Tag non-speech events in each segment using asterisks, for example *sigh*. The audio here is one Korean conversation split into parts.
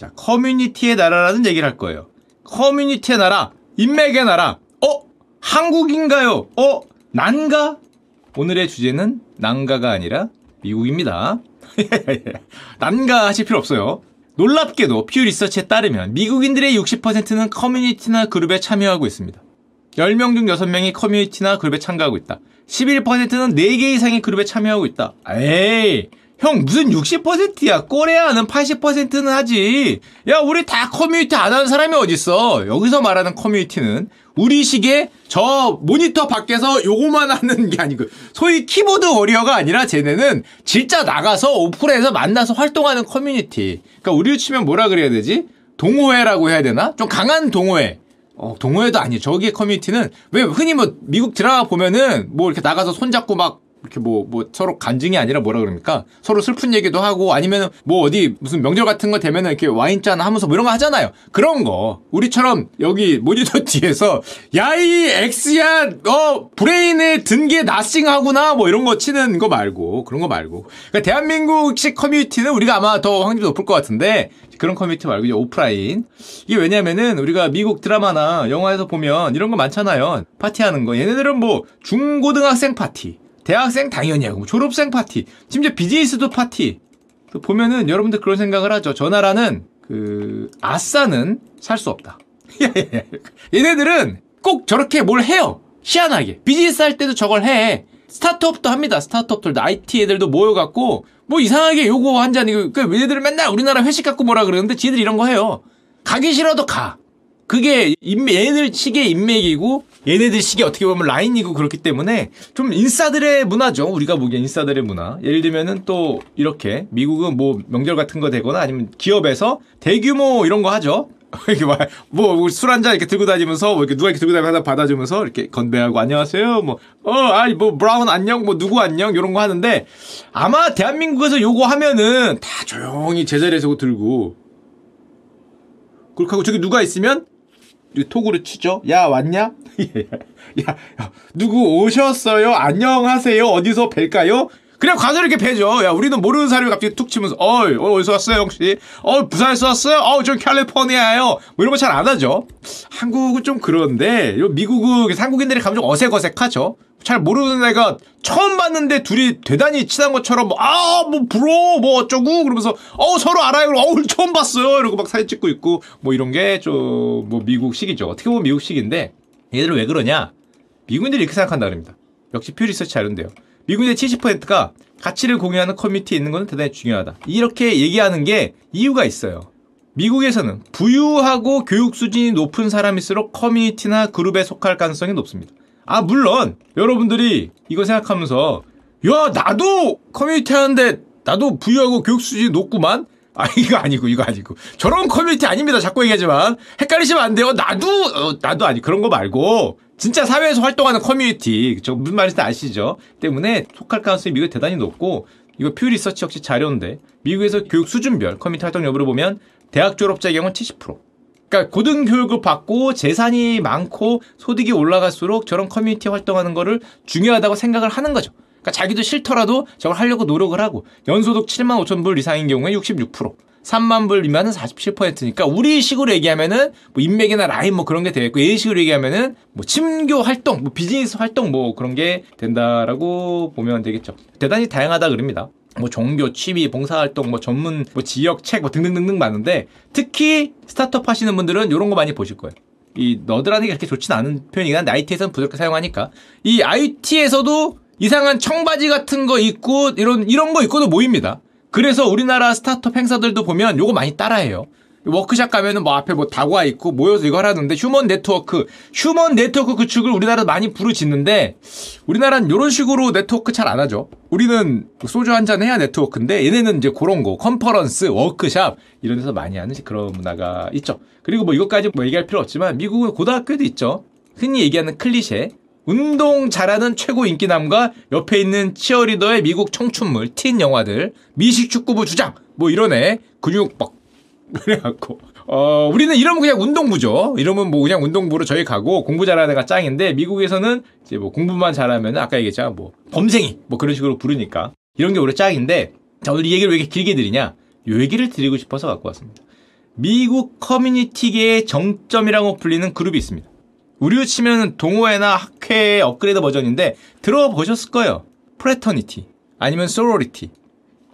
자, 커뮤니티의 나라라는 얘기를 할 거예요. 커뮤니티의 나라, 인맥의 나라. 어? 한국인가요? 어? 난가? 오늘의 주제는 난가가 아니라 미국입니다. *laughs* 난가 하실 필요 없어요. 놀랍게도 퓨 리서치에 따르면 미국인들의 60%는 커뮤니티나 그룹에 참여하고 있습니다. 10명 중 6명이 커뮤니티나 그룹에 참가하고 있다. 11%는 4개 이상의 그룹에 참여하고 있다. 에이, 형 무슨 60%야? 꼬레아는 80%는 하지. 야, 우리 다 커뮤니티 안 하는 사람이 어딨어? 여기서 말하는 커뮤니티는 우리 식의 저 모니터 밖에서 요거만 하는 게 아니고 소위 keyboard warrior가 아니라 쟤네는 진짜 나가서 오프라인에서 만나서 활동하는 커뮤니티. 그러니까 우리로 치면 뭐라 그래야 되지? 동호회라고 해야 되나? 좀 강한 동호회. 어, 동호회도 아니에요. 저기의 커뮤니티는 왜 흔히 뭐 미국 드라마 보면은 뭐 이렇게 나가서 손잡고 막 이렇게 뭐, 뭐 서로 간증이 아니라 뭐라 그럽니까? 서로 슬픈 얘기도 하고 아니면 뭐 어디 무슨 명절 같은 거 되면은 이렇게 와인잔 하면서 뭐 이런 거 하잖아요. 그런 거. 우리처럼 여기 모니터 *laughs* 뒤에서 야이 엑스야, 어, brain에 든 게 nothing하구나 뭐 이런 거 치는 거 말고 그런 거 말고. 그러니까 대한민국식 커뮤니티는 우리가 아마 더 확률이 높을 것 같은데 그런 커뮤니티 말고 이제 오프라인. 이게 왜냐면은 우리가 미국 드라마나 영화에서 보면 이런 거 많잖아요. 파티하는 거. 얘네들은 뭐 중고등학생 파티. 대학생 당연히 하고 뭐 졸업생 파티 심지어 비즈니스도 파티. 보면은 여러분들 그런 생각을 하죠. 저 나라는 그 아싸는 살 수 없다. *laughs* 얘네들은 꼭 저렇게 뭘 해요. 희한하게. 비즈니스 할 때도 저걸 해. 스타트업도 합니다. 스타트업들도. IT 애들도 모여갖고 뭐 이상하게 요거 한잔 이거. 그 얘네들은 맨날 우리나라 회식 갖고 뭐라 그러는데 지들 이런 거 해요. 가기 싫어도 가 그게 인맥, 얘네들 식의 인맥이고 얘네들 식이 어떻게 보면 라인이고 그렇기 때문에 좀 인싸들의 문화죠. 우리가 보기엔 인싸들의 문화. 예를 들면은 또 이렇게 미국은 뭐 명절 같은 거 되거나 아니면 기업에서 대규모 이런 거 하죠. *laughs* 이렇게 뭐술 한잔 이렇게 들고 다니면서 뭐 이렇게 누가 이렇게 들고 다니면 하나 받아주면서 이렇게 건배하고 안녕하세요 뭐 어 아이 뭐 브라운 안녕 뭐 누구 안녕 이런 거 하는데 아마 대한민국에서 요거 하면은 다 조용히 제자리에서 들고 그렇게 하고 저기 누가 있으면 톡으로 치죠. 야 왔냐? *laughs* 야, 야, 누구 오셨어요? 안녕하세요. 어디서 뵐까요? 그냥 가서 이렇게 뵈죠. 야, 우리는 모르는 사람이 갑자기 툭 치면서, 어이, 어, 어디서 왔어요, 혹시? 어, 부산에서 왔어요? 어, 저 캘리포니아예요. 뭐 이런 거 잘 안 하죠. 한국은 좀 그런데, 미국은 한국인들이 가면 좀 어색어색하죠. 잘 모르는 애가 처음 봤는데 둘이 대단히 친한 것처럼 뭐, 아, 뭐, 부러, 뭐, 어쩌고, 그러면서, 어, 서로 알아요. 어, 처음 봤어요. 이러고 막 사진 찍고 있고, 뭐, 이런 게 좀, 뭐, 미국식이죠. 어떻게 보면 미국식인데, 얘들은 왜 그러냐? 미국인들이 이렇게 생각한다 그럽니다. 역시 퓨 리서치 자료인데요. 미국인의 70%가 가치를 공유하는 커뮤니티에 있는 것은 대단히 중요하다. 이렇게 얘기하는 게 이유가 있어요. 미국에서는 부유하고 교육 수준이 높은 사람일수록 커뮤니티나 그룹에 속할 가능성이 높습니다. 아, 물론, 여러분들이 이거 생각하면서, 야, 나도 커뮤니티 하는데, 나도 부유하고 교육 수준이 높구만? 아, *laughs* 이거 아니고, 이거 아니고. 저런 커뮤니티 아닙니다. 자꾸 얘기하지만. 헷갈리시면 안 돼요. 나도, 어, 나도 아니, 그런 거 말고. 진짜 사회에서 활동하는 커뮤니티. 저 무슨 말인지 아시죠? 때문에 속할 가능성이 미국에 대단히 높고, 이거 퓨 리서치 역시 자료인데, 미국에서 교육 수준별 커뮤니티 활동 여부를 보면, 대학 졸업자의 경우는 70%. 그러니까 고등 교육을 받고 재산이 많고 소득이 올라갈수록 저런 커뮤니티 활동하는 거를 중요하다고 생각을 하는 거죠. 그러니까 자기도 싫더라도 저걸 하려고 노력을 하고 연소득 7만 5천 불 이상인 경우에 66%. 3만 불 미만은 47%니까 우리 식으로 얘기하면은 뭐 인맥이나 라인 뭐 그런 게 되겠고 얘네 식으로 얘기하면은 뭐 친교 활동, 뭐 비즈니스 활동 뭐 그런 게 된다라고 보면 되겠죠. 대단히 다양하다 그럽니다. 뭐 종교, 취미, 봉사활동, 뭐 전문, 뭐 지역 책, 뭐 등등등등 많은데 특히 스타트업 하시는 분들은 이런 거 많이 보실 거예요. 이 nerd라는 게 그렇게 좋진 않은 표현이긴 한데 IT에서는 부드럽게 사용하니까 이 IT에서도 이상한 청바지 같은 거 입고 이런 이런 거 입고도 모입니다. 그래서 우리나라 스타트업 행사들도 보면 요거 많이 따라해요. 워크샵 가면은 뭐 앞에 뭐 다과 있고 모여서 이거 하라는데 human network, human network 구축을 우리나라 많이 부르짖는데 우리나라는 이런 식으로 네트워크 잘 안 하죠. 우리는 소주 한 잔 해야 네트워크인데 얘네는 이제 그런 거 컨퍼런스, 워크샵 이런 데서 많이 하는 그런 문화가 있죠. 그리고 뭐 이것까지 뭐 얘기할 필요 없지만 미국은 고등학교도 있죠. 흔히 얘기하는 클리셰. 운동 잘하는 최고 인기남과 옆에 있는 치어리더의 미국 청춘물, teen 영화들, 미식 축구부 주장, 뭐 이런 애, 근육 막 *laughs* 그래갖고 어 우리는 이러면 그냥 운동부죠. 이러면 뭐 그냥 운동부로 저희 가고 공부 잘하는 애가 짱인데 미국에서는 이제 뭐 공부만 잘하면 아까 얘기했잖아 뭐 범생이 뭐 그런 식으로 부르니까 이런 게 오히려 짱인데 자 오늘 이 얘기를 왜 이렇게 길게 드리냐 요 얘기를 드리고 싶어서 갖고 왔습니다. 미국 커뮤니티계의 정점이라고 불리는 그룹이 있습니다. 우리로 치면 동호회나 학회 업그레이드 버전인데 들어보셨을 거예요. 프레터니티 아니면 소로리티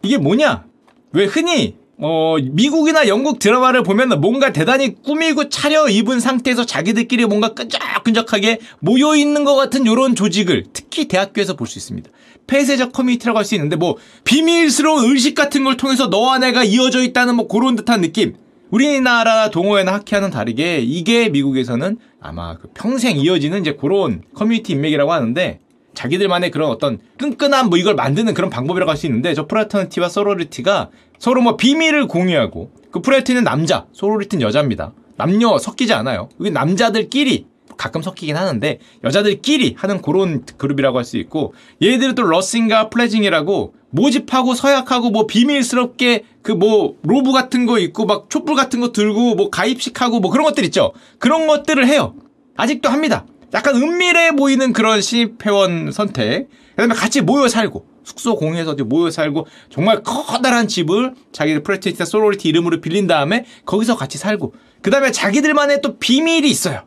이게 뭐냐? 왜 흔히 어, 미국이나 영국 드라마를 보면 뭔가 대단히 꾸미고 차려 입은 상태에서 자기들끼리 뭔가 끈적끈적하게 모여 있는 것 같은 이런 조직을 특히 대학교에서 볼 수 있습니다. 폐쇄적 커뮤니티라고 할 수 있는데 뭐 비밀스러운 의식 같은 걸 통해서 너와 내가 이어져 있다는 뭐 그런 듯한 느낌. 우리나라 동호회나 학회와는 다르게 이게 미국에서는 아마 그 평생 이어지는 이제 그런 커뮤니티 인맥이라고 하는데 자기들만의 그런 어떤 끈끈한 뭐 이걸 만드는 그런 방법이라고 할 수 있는데 저 fraternity와 sorority가 서로 뭐 비밀을 공유하고 그 fraternity는 남자, sorority는 여자입니다. 남녀 섞이지 않아요. 여기 남자들끼리 가끔 섞이긴 하는데 여자들끼리 하는 그런 그룹이라고 할 수 있고 얘들은 또 rushing과 pledging이라고 모집하고 서약하고 뭐 비밀스럽게 그 뭐 robe 같은 거 있고 막 촛불 같은 거 들고 뭐 가입식하고 뭐 그런 것들 있죠. 그런 것들을 해요. 아직도 합니다. 약간 은밀해 보이는 그런 신입회원 선택. 그다음에 같이 모여 살고 숙소 공유해서 모여 살고 정말 커다란 집을 자기들 fraternity나 sorority 이름으로 빌린 다음에 거기서 같이 살고 그 다음에 자기들만의 또 비밀이 있어요.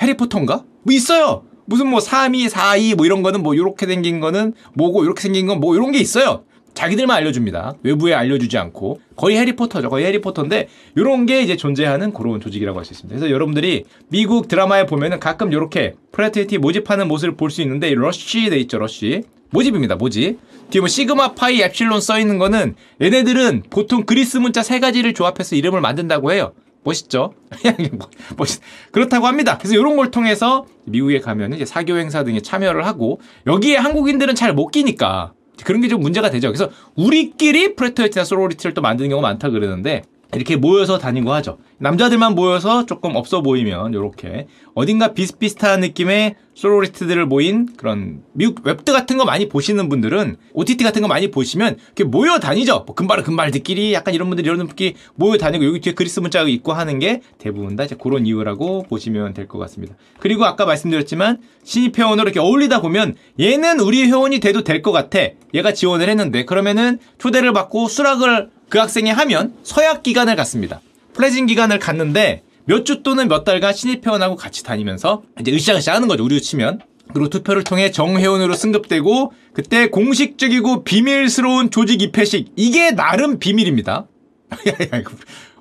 해리포터인가? 뭐 있어요. 무슨 뭐 3위, 4위 뭐 이런 거는 뭐 요렇게 생긴 거는 뭐고 요렇게 생긴 건 뭐 이런 게 있어요. 자기들만 알려줍니다. 외부에 알려주지 않고 거의 해리포터죠. 거의 해리포터인데 이런 게 이제 존재하는 그런 조직이라고 할 수 있습니다. 그래서 여러분들이 미국 드라마에 보면은 가끔 이렇게 fraternity 모집하는 모습을 볼 수 있는데 러쉬 돼 있죠. 러쉬 모집입니다. 모집. 뒤에 뭐 Sigma Phi Epsilon 써 있는 거는 얘네들은 보통 그리스 문자 세 가지를 조합해서 이름을 만든다고 해요. 멋있죠? *laughs* 뭐, 멋있. 그렇다고 합니다. 그래서 이런 걸 통해서 미국에 가면 이제 사교 행사 등에 참여를 하고 여기에 한국인들은 잘 못 끼니까 그런 게 좀 문제가 되죠. 그래서 우리끼리 fraternity나 sorority를 또 만드는 경우가 많다 그러는데 이렇게 모여서 다니고 하죠. 남자들만 모여서 조금 없어 보이면 이렇게 어딘가 비슷비슷한 느낌의 sorority들을 모인 그런 미국 웹드 같은 거 많이 보시는 분들은 OTT 같은 거 많이 보시면 이렇게 모여 다니죠. 뭐 금발 금발들끼리 약간 이런 분들이 이런 분끼리 모여 다니고 여기 뒤에 그리스 문자가 있고 하는 게 대부분 다 이제 그런 이유라고 보시면 될 것 같습니다. 그리고 아까 말씀드렸지만 신입 회원으로 이렇게 어울리다 보면 얘는 우리 회원이 돼도 될 것 같아. 얘가 지원을 했는데 그러면은 초대를 받고 수락을 그 학생이 하면 서약 기간을 갖습니다. pledging 기간을 갖는데 몇 주 또는 몇 달간 신입회원하고 같이 다니면서 이제 으쌰으쌰 하는 거죠. 우리로 치면. 그리고 투표를 통해 정회원으로 승급되고 그때 공식적이고 비밀스러운 조직 입회식 이게 나름 비밀입니다. *laughs*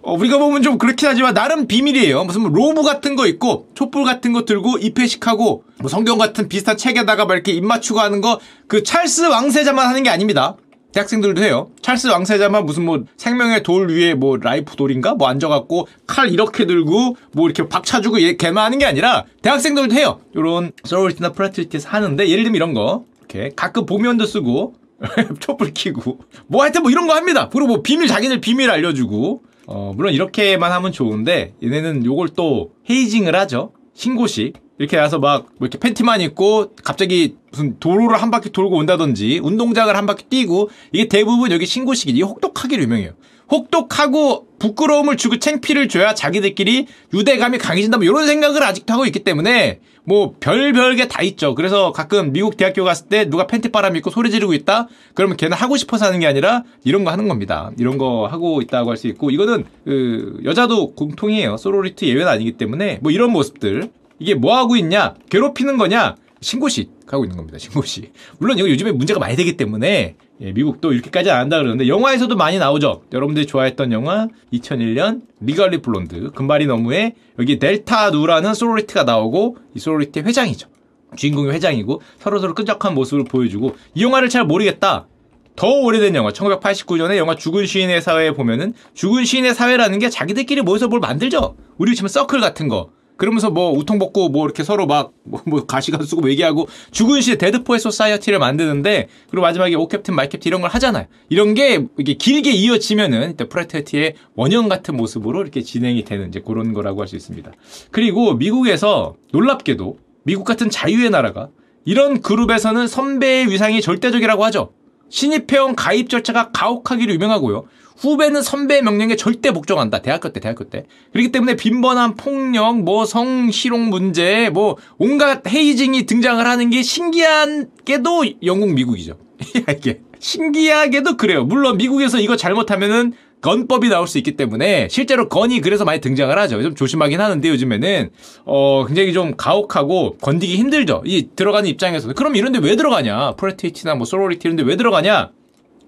어, 우리가 보면 좀 그렇긴 하지만 나름 비밀이에요. 무슨 뭐 robe 같은 거 있고 촛불 같은 거 들고 입회식하고 뭐 성경 같은 비슷한 책에다가 막 이렇게 입 맞추고 하는 거 그 찰스 왕세자만 하는 게 아닙니다. 대학생들도 해요. 찰스 왕세자만 무슨 뭐 생명의 돌 위에 뭐 life 돌인가 뭐 앉아갖고 칼 이렇게 들고 뭐 이렇게 박차주고 얘 걔만 하는 게 아니라 대학생들도 해요. 요런 sorority나 fraternity에서 하는데 예를 들면 이런 거 이렇게 가끔 복면도 쓰고 *laughs* 촛불 켜고 뭐 하여튼 뭐 이런 거 합니다. 그리고 뭐 비밀 자기들 비밀 알려주고 어 물론 이렇게만 하면 좋은데 얘네는 요걸 또 hazing을 하죠. 신고식 이렇게 나서 막 뭐 이렇게 팬티만 입고 갑자기 무슨 도로를 한 바퀴 돌고 온다든지 운동장을 한 바퀴 뛰고 이게 대부분 여기 신고식이 이게 혹독하기로 유명해요. 혹독하고 부끄러움을 주고 챙피를 줘야 자기들끼리 유대감이 강해진다 뭐 이런 생각을 아직도 하고 있기 때문에 뭐 별별 게 다 있죠. 그래서 가끔 미국 대학교 갔을 때 누가 팬티 바람 입고 소리 지르고 있다? 그러면 걔는 하고 싶어서 하는 게 아니라 이런 거 하는 겁니다. 이런 거 하고 있다고 할 수 있고 이거는 그 여자도 공통이에요. 소로리트 예외는 아니기 때문에 뭐 이런 모습들 이게 뭐 하고 있냐? 괴롭히는 거냐? 신고식 하고 있는 겁니다. 신고식. 물론 이거 요즘에 문제가 많이 되기 때문에 예, 미국도 이렇게까지 안 한다 그러는데 영화에서도 많이 나오죠. 여러분들이 좋아했던 영화 2001년 Legally Blonde 금발이 너무에 여기 Delta Nu라는 sorority가 나오고 이 sorority 회장이죠. 주인공이 회장이고 서로서로 끈적한 모습을 보여주고 이 영화를 잘 모르겠다. 더 오래된 영화 1989년에 영화 죽은 시인의 사회에 보면은 죽은 시인의 사회라는 게 자기들끼리 모여서 뭘 만들죠. 우리 치면 서클 같은 거 그러면서 뭐 웃통 벗고 뭐 이렇게 서로 막 뭐 가시관 쓰고 뭐 얘기하고 죽은 시대 Dead Poets Society를 만드는데 그리고 마지막에 O Captain My Captain 이런 걸 하잖아요. 이런 게 이게 길게 이어지면은 프레테티의 원형 같은 모습으로 이렇게 진행이 되는 이제 그런 거라고 할 수 있습니다. 그리고 미국에서 놀랍게도 미국 같은 자유의 나라가 이런 그룹에서는 선배의 위상이 절대적이라고 하죠. 신입회원 가입 절차가 가혹하기로 유명하고요. 후배는 선배의 명령에 절대 복종한다. 대학교 때, 대학교 때. 그렇기 때문에 빈번한 폭력, 뭐 성희롱 문제, 뭐 온갖 헤이징이 등장을 하는 게 신기한게도 영국, 미국이죠. *laughs* 이게 신기하게도 그래요. 물론 미국에서 이거 잘못하면은 건법이 나올 수 있기 때문에 실제로 건이 그래서 많이 등장을 하죠. 좀 조심하긴 하는데 요즘에는 어 굉장히 좀 가혹하고 건디기 힘들죠. 이 들어가는 입장에서 그럼 이런데 왜 들어가냐? 프레티티나 뭐 소로리티 이런데 왜 들어가냐?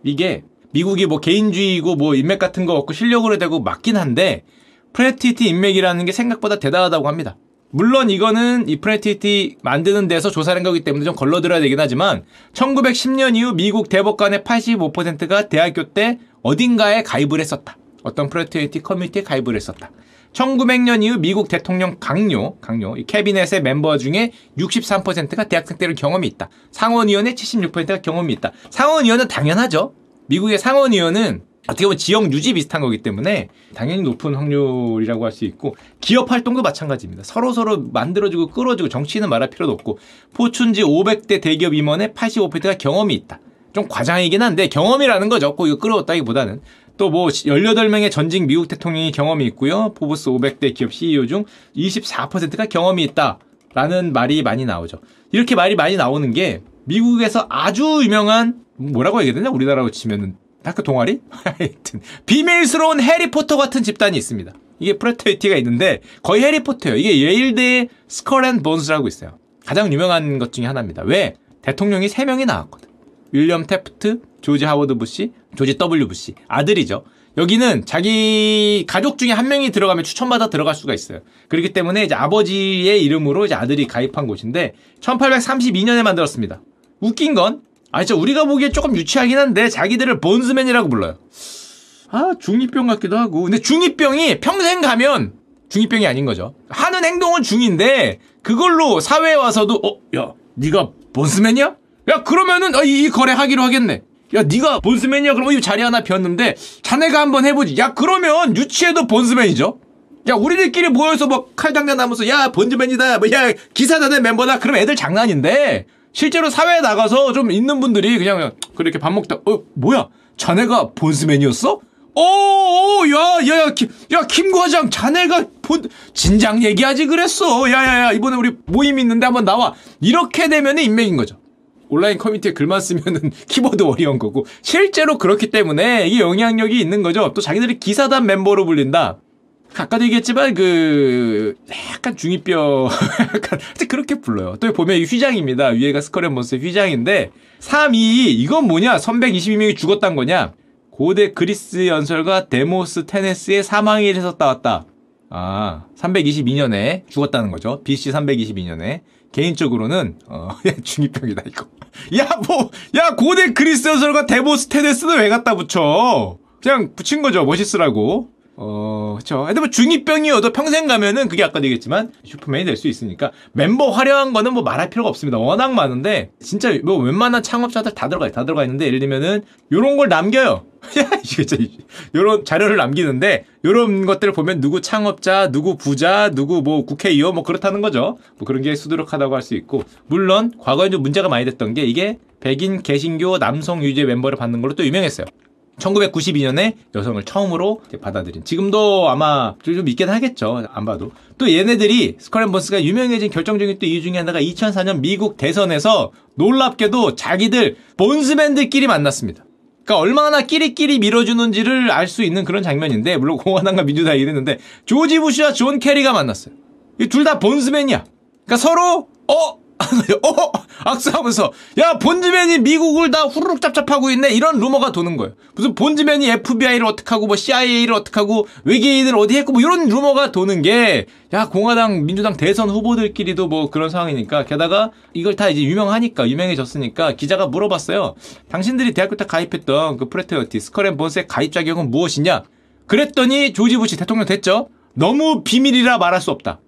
이게 미국이 뭐 개인주의고 뭐 인맥 같은 거 없고 실력으로 되고 맞긴 한데 fraternity 인맥이라는 게 생각보다 대단하다고 합니다. 물론 이거는 이 fraternity 만드는 데서 조사한 거기 때문에 좀 걸러들어야 되긴 하지만 1910년 이후 미국 대법관의 85%가 대학교 때 어딘가에 가입을 했었다. 어떤 fraternity 커뮤니티에 가입을 했었다. 1900년 이후 미국 대통령 각료, 각료, 이 cabinet의 멤버 중에 63%가 대학생 때를 경험이 있다. 상원의원의 76%가 경험이 있다. 상원의원은 당연하죠. 미국의 상원의원은 어떻게 보면 지역 유지 비슷한 거기 때문에 당연히 높은 확률이라고 할 수 있고 기업 활동도 마찬가지입니다. 서로 서로 만들어주고 끌어주고 정치인은 말할 필요도 없고 포춘지 500대 대기업 임원의 85%가 경험이 있다. 좀 과장이긴 한데 경험이라는 거죠. 꼭 이거 끌어왔다기보다는 또 뭐 18명의 전직 미국 대통령이 경험이 있고요. 포브스 500대 기업 CEO 중 24%가 경험이 있다. 라는 말이 많이 나오죠. 이렇게 말이 많이 나오는 게 미국에서 아주 유명한 뭐라고 얘기해야 되나? 우리나라로 치면은 학교 동아리? *laughs* 하여튼 비밀스러운 해리포터 같은 집단이 있습니다. 이게 프레테이티가 있는데 거의 해리포터예요. 이게 예일대의 Skull and Bones라고 있어요. 가장 유명한 것 중에 하나입니다. 왜? 대통령이 3명이 나왔거든. 윌리엄 테프트, 조지 하워드 부시, 조지 W 부시. 아들이죠. 여기는 자기 가족 중에 한 명이 들어가면 추천받아 들어갈 수가 있어요. 그렇기 때문에 이제 아버지의 이름으로 이제 아들이 가입한 곳인데 1832년에 만들었습니다. 웃긴 건 아, 진짜 우리가 보기에 조금 유치하긴 한데 자기들을 본스맨이라고 불러요. 아, 중이병 같기도 하고. 근데 중이병이 평생 가면 중이병이 아닌 거죠. 하는 행동은 중인데 그걸로 사회에 와서도 어, 야, 네가 본스맨이야? 야, 그러면은 어, 이, 이 거래 하기로 하겠네. 야, 네가 본스맨이야? 그러면 이 자리 하나 비었는데 자네가 한번 해보지. 야, 그러면 유치해도 본스맨이죠. 야, 우리들끼리 모여서 뭐 칼장난 하면서 야, 본즈맨이다. 뭐 야, 기사단의 멤버다. 그럼 애들 장난인데 실제로 사회에 나가서 좀 있는 분들이 그냥 그렇게 밥 먹다 어 뭐야 자네가 본스맨이었어? 어, 어, 야, 야, 야, 김, 야, 김 과장, 자네가 본, 진작 얘기하지 그랬어. 야, 야, 야, 이번에 우리 모임 있는데 한번 나와. 이렇게 되면은 인맥인 거죠. 온라인 커뮤니티에 글만 쓰면은 *laughs* 키보드 warrior인 거고, 실제로 그렇기 때문에 이게 영향력이 있는 거죠. 또 자기들이 기사단 멤버로 불린다. 아까도 얘기했지만 그 약간 중2병 *laughs* 약간 그렇게 불러요. 또 보면 이 휘장입니다. 위에가 Skull and Bones의 휘장인데 3, 2, 2 이건 뭐냐? 322명이 죽었단 거냐? 고대 그리스 연설가 데모스테네스의 사망일에서 따왔다. 아, 322년에 죽었다는 거죠. BC 322년에. 개인적으로는 어, *laughs* 중이병이다 이거. 야, 뭐, 야 고대 그리스 연설가 데모스테네스는 왜 갖다 붙여? 그냥 붙인 거죠. 멋있으라고. 어, 그쵸. 근데 뭐 중이병이어도 평생 가면은 그게 아까 얘기했지만 슈퍼맨이 될 수 있으니까 멤버 화려한 거는 뭐 말할 필요가 없습니다. 워낙 많은데 진짜 뭐 웬만한 창업자들 다 들어가요. 다 들어가 있는데 예를 들면은 요런 걸 남겨요. *laughs* 요런 자료를 남기는데 요런 것들을 보면 누구 창업자, 누구 부자, 누구 뭐 국회의원 뭐 그렇다는 거죠. 뭐 그런 게 수두룩하다고 할 수 있고 물론 과거에 좀 문제가 많이 됐던 게 이게 백인 개신교 남성 위주 멤버를 받는 걸로 또 유명했어요. 1992년에 여성을 처음으로 받아들인 지금도 아마 좀 있긴 하겠죠. 안 봐도. 또 얘네들이 Skull and Bones가 유명해진 결정적인 또 이유 중에 하나가 2004년 미국 대선에서 놀랍게도 자기들 Bonesman들끼리 만났습니다. 그러니까 얼마나 끼리끼리 밀어주는지를 알 수 있는 그런 장면인데 물론 공화당과 민주당이 이랬는데 조지 부시와 존 케리가 만났어요. 이 둘 다 Bonesman이야. 그러니까 서로 어 *laughs* 어? 악수하면서 야 Bonesman이 미국을 다 후루룩 짭짭하고 있네 이런 루머가 도는 거예요. 무슨 본즈맨이 FBI를 어떻게 하고 뭐 CIA를 어떻게 하고 외계인을 어디 했고 뭐 이런 루머가 도는 게 야 공화당 민주당 대선 후보들끼리도 뭐 그런 상황이니까 게다가 이걸 다 이제 유명하니까 유명해졌으니까 기자가 물어봤어요. 당신들이 대학교 때 가입했던 그 fraternity Skull and Bones의 가입 자격은 무엇이냐? 그랬더니 조지 부시 대통령 됐죠. 너무 비밀이라 말할 수 없다.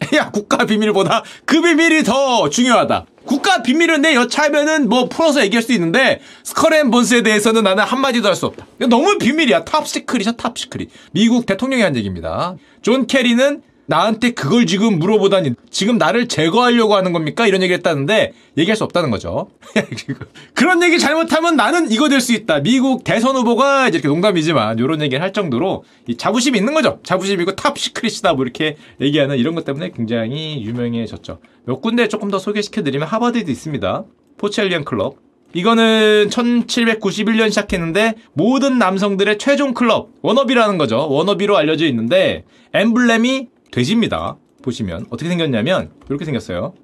*laughs* 야 국가 비밀보다 그 비밀이 더 중요하다. 국가 비밀은 내 여차하면은 뭐 풀어서 얘기할 수 있는데 Skull and Bones에 대해서는 나는 한마디도 할 수 없다. 너무 비밀이야. top secret이야 top secret. 미국 대통령이 한 얘기입니다. 존 케리는 나한테 그걸 지금 물어보다니 지금 나를 제거하려고 하는 겁니까? 이런 얘기 했다는데 얘기할 수 없다는 거죠. *laughs* 그런 얘기 잘못하면 나는 이거 될 수 있다. 미국 대선 후보가 이렇게 농담이지만 이런 얘기를 할 정도로 자부심이 있는 거죠. 자부심이고 top secret이다 뭐 이렇게 얘기하는 이런 것 때문에 굉장히 유명해졌죠. 몇 군데 조금 더 소개시켜드리면 하버드도 있습니다. Porcellian 클럽, 이거는 1791년 시작했는데 모든 남성들의 최종 클럽 wannabe라는 거죠. wannabe로 알려져 있는데 엠블럼이 돼지입니다. 보시면 어떻게 생겼냐면 이렇게 생겼어요.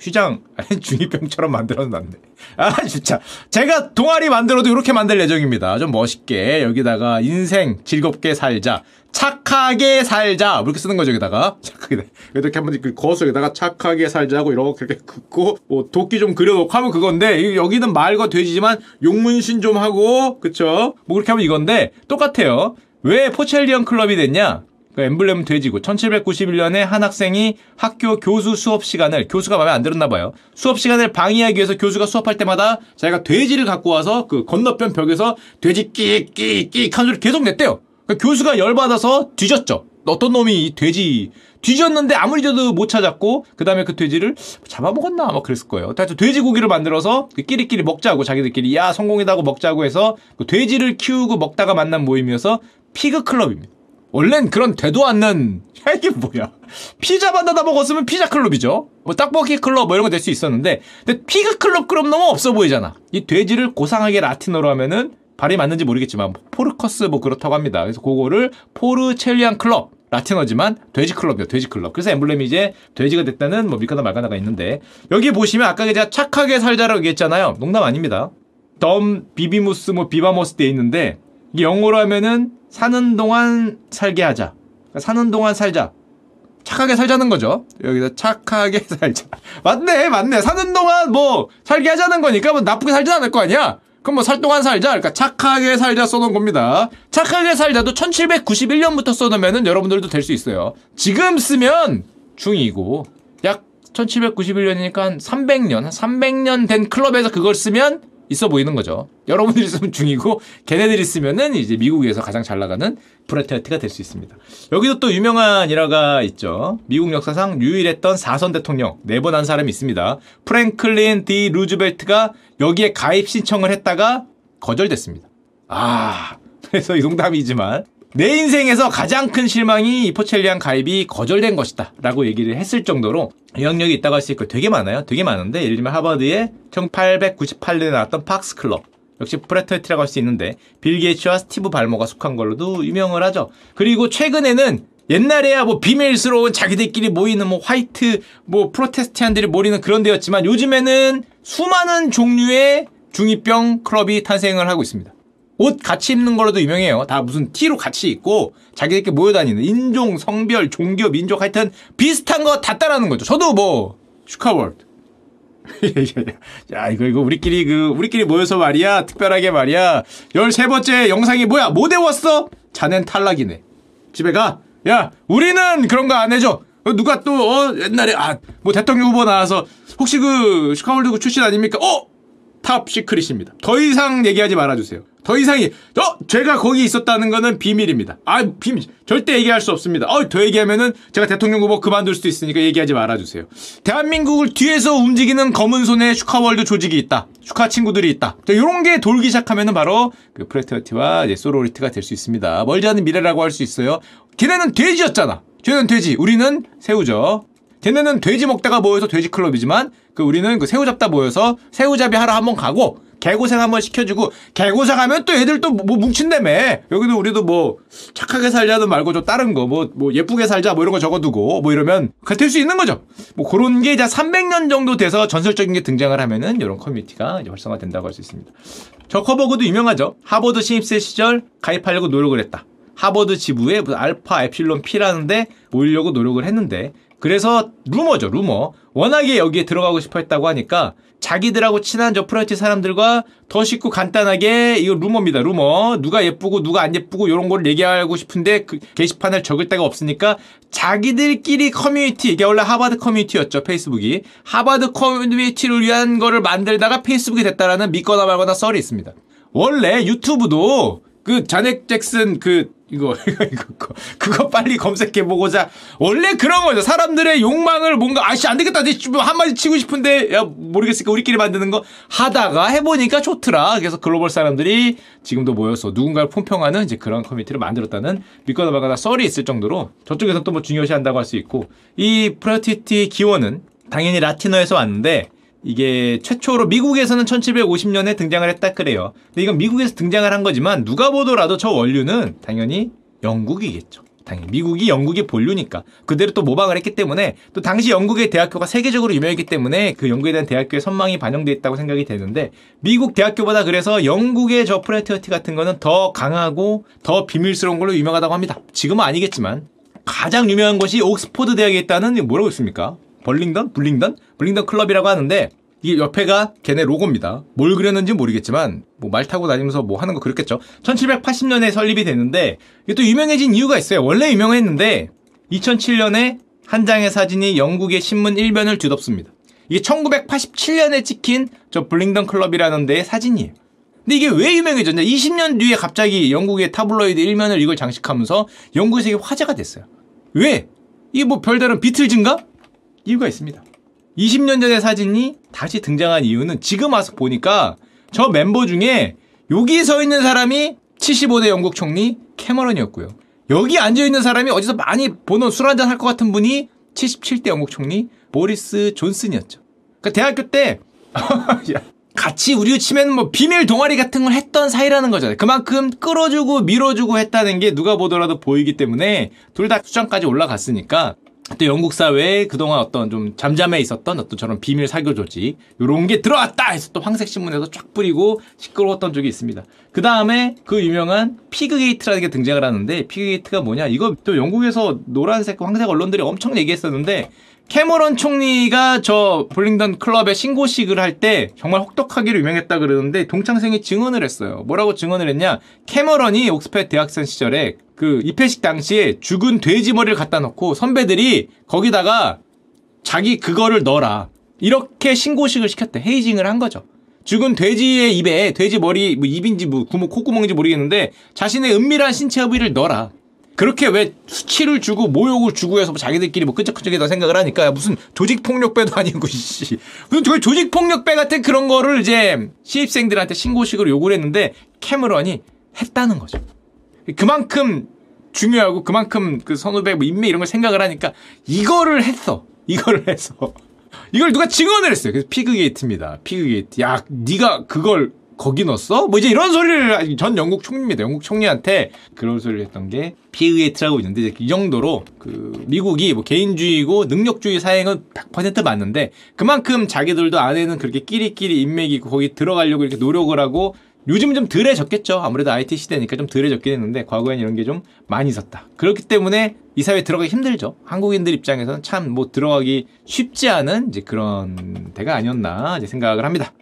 휘장 *laughs* 중이병처럼 만들어놨네. 아 진짜 제가 동아리 만들어도 이렇게 만들 예정입니다. 좀 멋있게 여기다가 인생 즐겁게 살자. 착하게 살자 이렇게 쓰는 거죠 여기다가 *laughs* 착하게 이렇게 한번 거서 여기다가 착하게 살자고 이렇게 이렇게 긋고 뭐 도끼 좀 그려놓고 하면 그건데 여기는 말과 돼지지만 용문신 좀 하고 그쵸 뭐 그렇게 하면 이건데 똑같아요 왜 포첼리언 클럽이 됐냐 그 엠블렘은 돼지고 1791년에 한 학생이 학교 교수 수업 시간을 교수가 마음에 안 들었나 봐요. 수업 시간을 방해하기 위해서 교수가 수업할 때마다 자기가 돼지를 갖고 와서 그 건너편 벽에서 돼지 끽끽끽 한 소리 계속 냈대요. 그러니까 교수가 열받아서 뒤졌죠. 어떤 놈이 이 돼지 뒤졌는데 아무리 줘도 못 찾았고 그 다음에 그 돼지를 잡아먹었나 아마 그랬을 거예요. 하여튼 돼지고기를 만들어서 그 끼리끼리 먹자고 자기들끼리 야 성공이다고 먹자고 해서 그 돼지를 키우고 먹다가 만난 모임이어서 pig 클럽입니다. 원래는 그런 되도 않는 *laughs* 야 이게 뭐야? 피자 만나다 먹었으면 피자 클럽이죠. 뭐 떡볶이 클럽 뭐 이런 거 될 수 있었는데 근데 pig 클럽 그럼 너무 없어 보이잖아. 이 돼지를 고상하게 라틴어로 하면은 발음이 맞는지 모르겠지만 porcus 뭐 그렇다고 합니다. 그래서 그거를 Porcellian 클럽 라틴어지만 돼지 클럽이요 돼지 클럽. 그래서 엠블럼이 이제 돼지가 됐다는 뭐 믿거나 말거나가 있는데 여기 보시면 아까 제가 착하게 살자라고 얘기했잖아요. 농담 아닙니다. 덤 비비무스 뭐 비바모스 돼 있는데 영어로 하면은 사는 동안 살게 하자. 그러니까 사는 동안 살자. 착하게 살자는 거죠. 여기서 착하게 *laughs* 살자. 맞네, 맞네. 사는 동안 뭐 살게 하자는 거니까 뭐 나쁘게 살지 않을 거 아니야? 그럼 뭐 살 동안 살자. 그러니까 착하게 살자 써놓은 겁니다. 착하게 살자도 1791년부터 써놓으면은 여러분들도 될 수 있어요. 지금 쓰면 중2고 약 1791년이니까 한 300년, 한 300년 된 클럽에서 그걸 쓰면 있어 보이는 거죠. 여러분들이 쓰면 중이고 걔네들이 쓰면은 이제 미국에서 가장 잘 나가는 브레트헤트가 될 수 있습니다. 여기도 또 유명한 일화가 있죠. 미국 역사상 유일했던 4선 대통령 네 번 한 사람이 있습니다. 프랭클린 디 루즈벨트가 여기에 가입 신청을 했다가 거절됐습니다. 아, 그래서 이 농담이지만 내 인생에서 가장 큰 실망이 이 Porcellian 가입이 거절된 것이다 라고 얘기를 했을 정도로 영향력이 있다고 할 수 있고 되게 많아요. 되게 많은데 예를 들면 하버드에 1898년에 나왔던 Fox 클럽 역시 fraternity라고 할 수 있는데 빌 게이츠와 스티브 발머가 속한 걸로도 유명을 하죠. 그리고 최근에는 옛날에야 뭐 비밀스러운 자기들끼리 모이는 뭐 white 뭐 프로테스탄트들이 모이는 그런 데였지만 요즘에는 수많은 종류의 중이병 클럽이 탄생을 하고 있습니다. 옷 같이 입는 걸로도 유명해요. 다 무슨 티로 같이 입고 자기들끼리 모여다니는 인종, 성별, 종교, 민족 하여튼 비슷한 거 다 따라하는 거죠. 저도 뭐 슈카월드. *laughs* 야 이거 이거 우리끼리 그 우리끼리 모여서 말이야 특별하게 말이야 열세 번째 영상이 뭐야 못 외웠어? 자넨 탈락이네. 집에 가. 야 우리는 그런 거 안 해줘. 어, 누가 또 어, 옛날에 아 뭐 대통령 후보 나와서 혹시 그 슈카월드 출신 아닙니까? 어? top secret입니다. 더 이상 얘기하지 말아주세요. 더 이상이 어 제가 거기 있었다는 거는 비밀입니다. 아 비밀 절대 얘기할 수 없습니다. 어 더 얘기하면은 제가 대통령 후보 그만둘 수도 있으니까 얘기하지 말아주세요. 대한민국을 뒤에서 움직이는 검은 손의 슈카월드 조직이 있다. 슈카 친구들이 있다. 이런 게 돌기 시작하면은 바로 그 fraternity와 sorority가 될 수 있습니다. 멀지 않은 미래라고 할 수 있어요. 걔네는 돼지였잖아. 쟤는 돼지, 우리는 새우죠. 걔네는 돼지 먹다가 모여서 돼지 클럽이지만 그 우리는 그 새우 잡다 모여서 새우잡이 하러 한번 가고 개고생 한번 시켜주고 개고생 하면 또 애들 또 뭐 뭉친다며. 여기도 우리도 뭐 착하게 살자도 말고 좀 다른 거 뭐뭐 뭐 예쁘게 살자 뭐 이런 거 적어두고 뭐 이러면 될수 있는 거죠. 뭐 그런 게 이제 300년 정도 돼서 전설적인 게 등장을 하면은 이런 커뮤니티가 이제 활성화된다고 할 수 있습니다. 저커버그도 유명하죠. 하버드 신입생 시절 가입하려고 노력을 했다. 하버드 지부에 Alpha Epsilon Pi라는데 모이려고 노력을 했는데 그래서 루머죠, 루머. 워낙에 여기에 들어가고 싶어 했다고 하니까 자기들하고 친한 저 frat 사람들과 더 쉽고 간단하게 이거 루머입니다, 루머. 누가 예쁘고 누가 안 예쁘고 이런 걸 얘기하고 싶은데 그 게시판을 적을 데가 없으니까 자기들끼리 커뮤니티, 이게 원래 하버드 커뮤니티였죠, 페이스북이. 하버드 커뮤니티를 위한 거를 만들다가 페이스북이 됐다라는 믿거나 말거나 썰이 있습니다. 원래 유튜브도 그 자넥 잭슨 그 이거 *laughs* 이거 이거 그거 빨리 검색해 보고자 원래 그런 거죠. 사람들의 욕망을 뭔가 아씨 안 되겠다. 내 한마디 치고 싶은데 야 모르겠으니까 우리끼리 만드는 거 하다가 해보니까 좋더라. 그래서 글로벌 사람들이 지금도 모여서 누군가를 품평하는 이제 그런 커뮤니티를 만들었다는 믿거나 말거나 썰이 있을 정도로 저쪽에서 또 뭐 중요시 한다고 할 수 있고 이 프로티티 기원은 당연히 라틴어에서 왔는데 이게 최초로 미국에서는 1750년에 등장을 했다 그래요. 근데 이건 미국에서 등장을 한 거지만 누가 보더라도 저 원류는 당연히 영국이겠죠. 당연히 미국이 영국의 본류니까 그대로 또 모방을 했기 때문에 또 당시 영국의 대학교가 세계적으로 유명했기 때문에 그 영국에 대한 대학교의 선망이 반영돼 있다고 생각이 되는데 미국 대학교보다 그래서 영국의 저 프레티어티 같은 거는 더 강하고 더 비밀스러운 걸로 유명하다고 합니다. 지금은 아니겠지만 가장 유명한 곳이 옥스포드 대학에 있다는 뭐라고 있습니까? 벌링던? 블링던? 블링던 클럽이라고 하는데 이 옆에가 걔네 로고입니다. 뭘 그렸는지 모르겠지만 뭐 말 타고 다니면서 뭐 하는 거 그렇겠죠. 1780년에 설립이 됐는데 이게 또 유명해진 이유가 있어요. 원래 유명했는데 2007년에 한 장의 사진이 영국의 신문 1면을 뒤덮습니다. 이게 1987년에 찍힌 저 블링던 클럽이라는 데의 사진이에요. 근데 이게 왜 유명해졌냐? 20년 뒤에 갑자기 영국의 타블로이드 1면을 이걸 장식하면서 영국에서 이게 화제가 됐어요. 왜? 이게 뭐 별다른 비틀즈인가? 이유가 있습니다. 20년 전의 사진이 다시 등장한 이유는 지금 와서 보니까 저 멤버 중에 여기 서 있는 사람이 75대 영국 총리 캐머런이었고요. 여기 앉아 있는 사람이 어디서 많이 보는 술 한잔 할 것 같은 분이 77대 영국 총리 보리스 존슨이었죠. 그러니까 대학교 때 *laughs* 같이 우리 치면 뭐 비밀 동아리 같은 걸 했던 사이라는 거잖아요. 그만큼 끌어주고 밀어주고 했다는 게 누가 보더라도 보이기 때문에 둘 다 수장까지 올라갔으니까 또 영국 사회에 그동안 어떤 좀 잠잠해 있었던 어떤 저런 비밀 사교 조직 요런 게 들어왔다 해서 또 황색 신문에서 쫙 뿌리고 시끄러웠던 적이 있습니다. 그 다음에 그 유명한 pig gate라는 게 등장을 하는데 pig gate가 뭐냐 이거 또 영국에서 노란색 황색 언론들이 엄청 얘기했었는데 캐머런 총리가 저 Bullingdon 클럽에 신고식을 할 때 정말 혹독하기로 유명했다 그러는데 동창생이 증언을 했어요. 뭐라고 증언을 했냐? 캐머런이 옥스퍼드 대학생 시절에 그 입회식 당시에 죽은 돼지 머리를 갖다 놓고 선배들이 거기다가 자기 그거를 넣어라. 이렇게 신고식을 시켰대. 헤이징을 한 거죠. 죽은 돼지의 입에 돼지 머리 뭐 입인지 뭐 구멍 콧구멍인지 모르겠는데 자신의 은밀한 신체 부위를 넣어라. 그렇게 왜 수치를 주고 모욕을 주고 해서 뭐 자기들끼리 뭐 끈적끈적이다 생각을 하니까 무슨 조직폭력배도 *laughs* 아니고 씨 무슨 조직폭력배 같은 그런 거를 이제 시입생들한테 신고식으로 요구를 했는데 캐머런이 했다는 거죠. 그만큼 중요하고 그만큼 그 선후배 뭐 인맥 이런 걸 생각을 하니까 이거를 했어. 이거를 해서 이걸 누가 증언을 했어요. 그래서 Piggate입니다. Piggate. 야, 네가 그걸 거기 넣었어? 뭐 이제 이런 소리를 전 영국 총리입니다. 영국 총리한테 그런 소리를 했던 게 Piggate라고 있는데 이제 이 정도로 그 미국이 뭐 개인주의고 능력주의 사회인 건 100% 맞는데 그만큼 자기들도 안에는 그렇게 끼리끼리 인맥이 있고 거기 들어가려고 이렇게 노력을 하고 요즘 좀 덜해졌겠죠. 아무래도 IT 시대니까 좀 덜해졌긴 했는데 과거엔 이런 게 좀 많이 있었다. 그렇기 때문에 이 사회에 들어가기 힘들죠. 한국인들 입장에서는 참 뭐 들어가기 쉽지 않은 이제 그런 데가 아니었나 이제 생각을 합니다.